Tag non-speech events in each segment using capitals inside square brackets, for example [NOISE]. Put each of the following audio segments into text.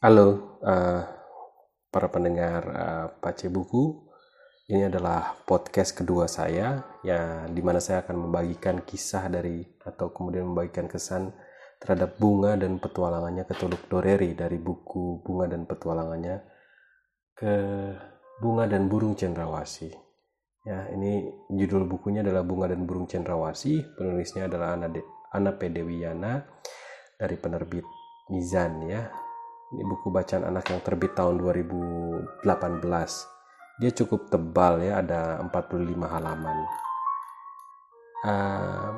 Halo, uh, para pendengar uh, Pace Buku. Ini adalah podcast kedua saya, ya, di mana saya akan membagikan kisah dari atau kemudian membagikan kesan terhadap bunga dan petualangannya ke Teluk Doreri dari buku Bunga dan Petualangannya ke Bunga dan Burung Cendrawasi. Ya, ini judul bukunya adalah Bunga dan Burung Cendrawasi. Penulisnya adalah Ana, De Ana Pedewiyana dari penerbit Mizan ya ini buku bacaan anak yang terbit tahun 2018. Dia cukup tebal ya, ada 45 halaman. Uh,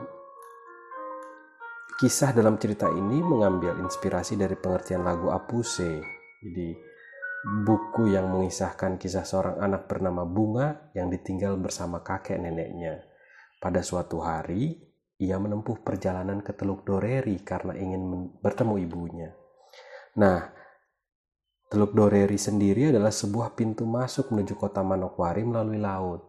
kisah dalam cerita ini mengambil inspirasi dari pengertian lagu Apuse. Jadi buku yang mengisahkan kisah seorang anak bernama Bunga yang ditinggal bersama kakek neneknya. Pada suatu hari, ia menempuh perjalanan ke Teluk Doreri karena ingin bertemu ibunya. Nah, Teluk Doreri sendiri adalah sebuah pintu masuk menuju kota Manokwari melalui laut.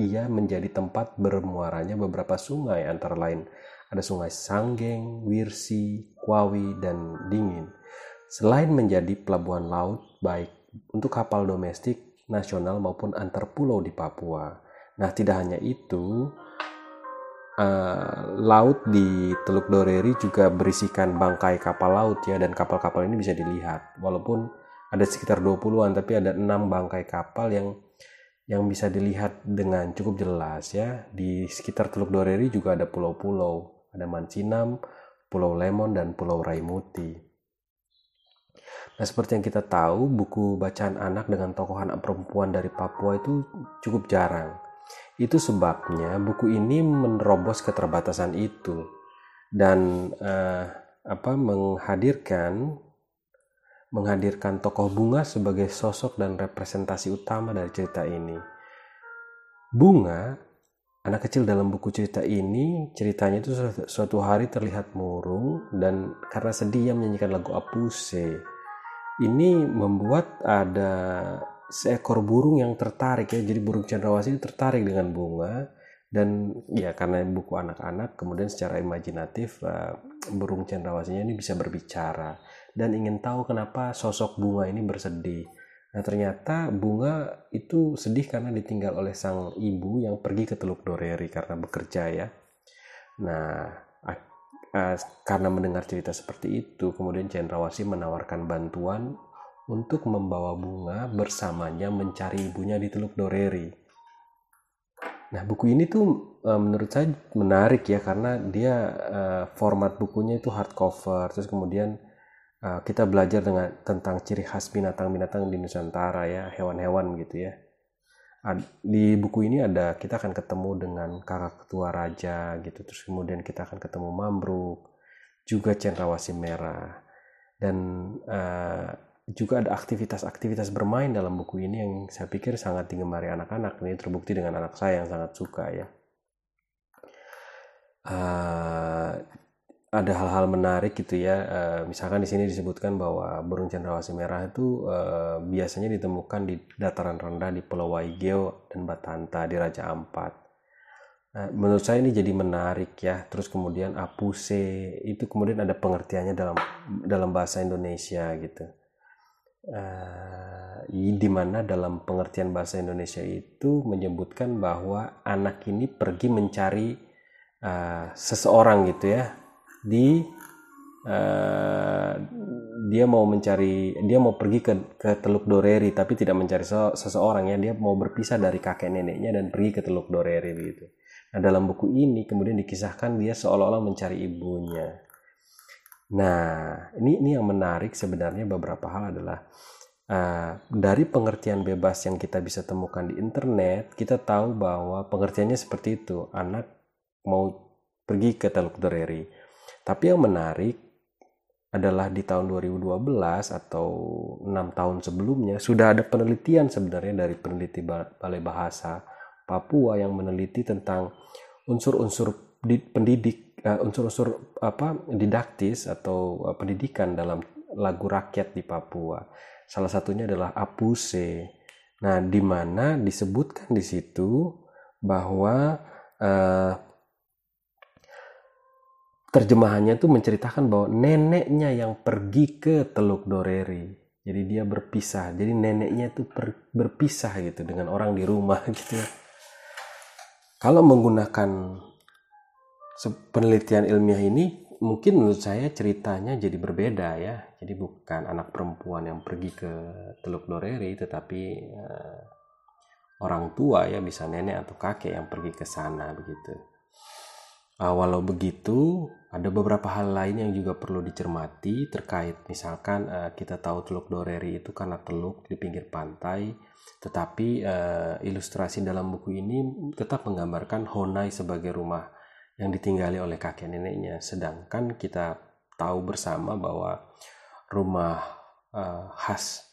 Ia menjadi tempat bermuaranya beberapa sungai antara lain ada sungai Sanggeng, Wirsi, Kwawi, dan Dingin. Selain menjadi pelabuhan laut baik untuk kapal domestik, nasional maupun antar pulau di Papua. Nah, tidak hanya itu, uh, laut di Teluk Doreri juga berisikan bangkai kapal laut ya dan kapal-kapal ini bisa dilihat. Walaupun ada sekitar 20-an tapi ada enam bangkai kapal yang yang bisa dilihat dengan cukup jelas ya. Di sekitar Teluk Doreri juga ada pulau-pulau. Ada Mancinam, Pulau Lemon dan Pulau Raimuti. Nah seperti yang kita tahu buku bacaan anak dengan tokoh anak perempuan dari Papua itu cukup jarang itu sebabnya buku ini menerobos keterbatasan itu dan uh, apa menghadirkan menghadirkan tokoh bunga sebagai sosok dan representasi utama dari cerita ini. Bunga, anak kecil dalam buku cerita ini, ceritanya itu suatu hari terlihat murung dan karena sedih ia menyanyikan lagu Apuse. Ini membuat ada seekor burung yang tertarik ya. Jadi burung cendrawasih tertarik dengan bunga. Dan ya karena buku anak-anak kemudian secara imajinatif uh, burung cendrawasihnya ini bisa berbicara. Dan ingin tahu kenapa sosok bunga ini bersedih. Nah ternyata bunga itu sedih karena ditinggal oleh sang ibu yang pergi ke Teluk Doreri karena bekerja ya. Nah uh, karena mendengar cerita seperti itu kemudian cendrawasih menawarkan bantuan untuk membawa bunga bersamanya mencari ibunya di Teluk Doreri. Nah, buku ini tuh uh, menurut saya menarik ya karena dia uh, format bukunya itu hardcover, terus kemudian uh, kita belajar dengan tentang ciri khas binatang-binatang di Nusantara ya, hewan-hewan gitu ya. Di buku ini ada kita akan ketemu dengan kakak ketua raja gitu, terus kemudian kita akan ketemu mambruk, juga cendrawasih merah dan uh, juga ada aktivitas-aktivitas bermain dalam buku ini yang saya pikir sangat digemari anak-anak. Ini terbukti dengan anak saya yang sangat suka ya. Uh, ada hal-hal menarik gitu ya. Uh, misalkan di sini disebutkan bahwa burung cendrawasih merah itu uh, biasanya ditemukan di dataran rendah di Pulau Waigeo dan Batanta di Raja Ampat. Menurut saya ini jadi menarik ya. Terus kemudian apuse itu kemudian ada pengertiannya dalam dalam bahasa Indonesia gitu uh, di mana dalam pengertian bahasa Indonesia itu menyebutkan bahwa anak ini pergi mencari uh, seseorang gitu ya di uh, dia mau mencari dia mau pergi ke, ke Teluk Doreri tapi tidak mencari seseorang ya dia mau berpisah dari kakek neneknya dan pergi ke Teluk Doreri gitu. Nah dalam buku ini kemudian dikisahkan dia seolah-olah mencari ibunya. Nah, ini ini yang menarik sebenarnya beberapa hal adalah uh, dari pengertian bebas yang kita bisa temukan di internet, kita tahu bahwa pengertiannya seperti itu. Anak mau pergi ke Teluk Doreri. Tapi yang menarik adalah di tahun 2012 atau enam tahun sebelumnya sudah ada penelitian sebenarnya dari peneliti Balai Bahasa Papua yang meneliti tentang unsur-unsur pendidik unsur-unsur apa didaktis atau uh, pendidikan dalam lagu rakyat di Papua. Salah satunya adalah Apuse. Nah, di mana disebutkan di situ bahwa uh, terjemahannya itu menceritakan bahwa neneknya yang pergi ke Teluk Doreri. Jadi dia berpisah. Jadi neneknya itu berpisah gitu dengan orang di rumah [LAUGHS] gitu. Kalau menggunakan penelitian ilmiah ini mungkin menurut saya ceritanya jadi berbeda ya. Jadi bukan anak perempuan yang pergi ke Teluk Doreri, tetapi uh, orang tua ya bisa nenek atau kakek yang pergi ke sana begitu. Uh, walau begitu, ada beberapa hal lain yang juga perlu dicermati terkait misalkan uh, kita tahu Teluk Doreri itu karena teluk di pinggir pantai, tetapi uh, ilustrasi dalam buku ini tetap menggambarkan Honai sebagai rumah yang ditinggali oleh kakek neneknya. Sedangkan kita tahu bersama bahwa rumah uh, khas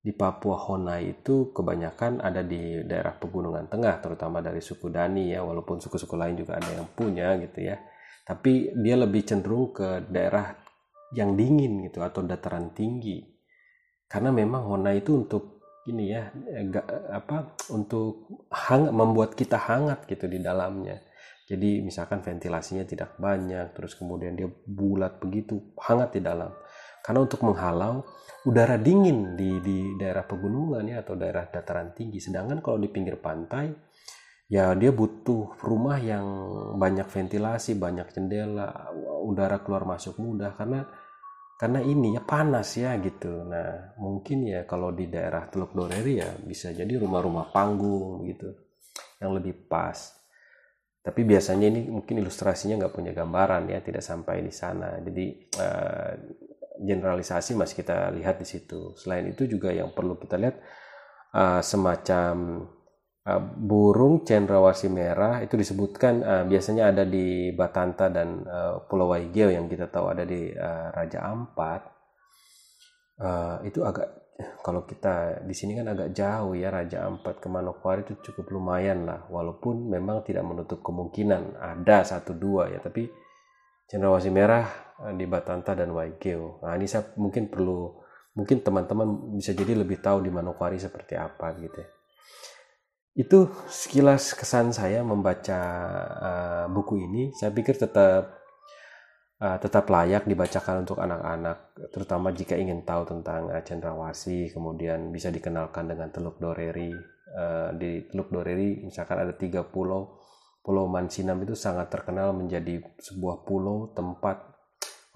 di Papua Honai itu kebanyakan ada di daerah pegunungan tengah, terutama dari suku Dani ya, walaupun suku-suku lain juga ada yang punya gitu ya. Tapi dia lebih cenderung ke daerah yang dingin gitu atau dataran tinggi. Karena memang Honai itu untuk ini ya, gak, apa untuk hangat membuat kita hangat gitu di dalamnya jadi misalkan ventilasinya tidak banyak, terus kemudian dia bulat begitu, hangat di dalam. Karena untuk menghalau udara dingin di, di daerah pegunungan ya atau daerah dataran tinggi. Sedangkan kalau di pinggir pantai, ya dia butuh rumah yang banyak ventilasi, banyak jendela, udara keluar masuk mudah karena karena ini ya panas ya gitu. Nah mungkin ya kalau di daerah Teluk Doreri ya bisa jadi rumah-rumah panggung gitu yang lebih pas tapi biasanya ini mungkin ilustrasinya nggak punya gambaran ya tidak sampai di sana. Jadi uh, generalisasi masih kita lihat di situ. Selain itu juga yang perlu kita lihat uh, semacam uh, burung cendrawasih merah itu disebutkan uh, biasanya ada di Batanta dan uh, Pulau Waigeo yang kita tahu ada di uh, Raja Ampat uh, itu agak kalau kita di sini kan agak jauh ya Raja Ampat ke Manokwari itu cukup lumayan lah. Walaupun memang tidak menutup kemungkinan ada satu dua ya. Tapi Cendrawasih Merah eh, di Batanta dan Waigeo. Nah ini saya mungkin perlu mungkin teman-teman bisa jadi lebih tahu di Manokwari seperti apa gitu ya. itu sekilas kesan saya membaca uh, buku ini. Saya pikir tetap uh, tetap layak dibacakan untuk anak-anak, terutama jika ingin tahu tentang uh, cendrawasih, kemudian bisa dikenalkan dengan Teluk Doreri. Uh, di Teluk Doreri, misalkan ada tiga pulau, Pulau Mansinam itu sangat terkenal menjadi sebuah pulau tempat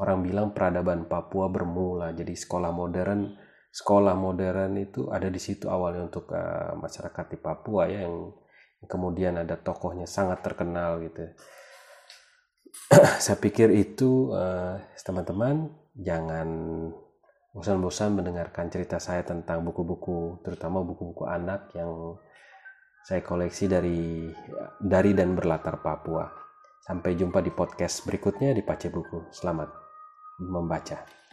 orang bilang peradaban Papua bermula. Jadi sekolah modern, sekolah modern itu ada di situ awalnya untuk uh, masyarakat di Papua ya yang kemudian ada tokohnya sangat terkenal gitu [CLEARS THROAT] saya pikir itu uh, teman-teman jangan bosan-bosan mendengarkan cerita saya tentang buku-buku terutama buku-buku anak yang saya koleksi dari dari dan berlatar Papua. Sampai jumpa di podcast berikutnya di Pace Buku. Selamat membaca.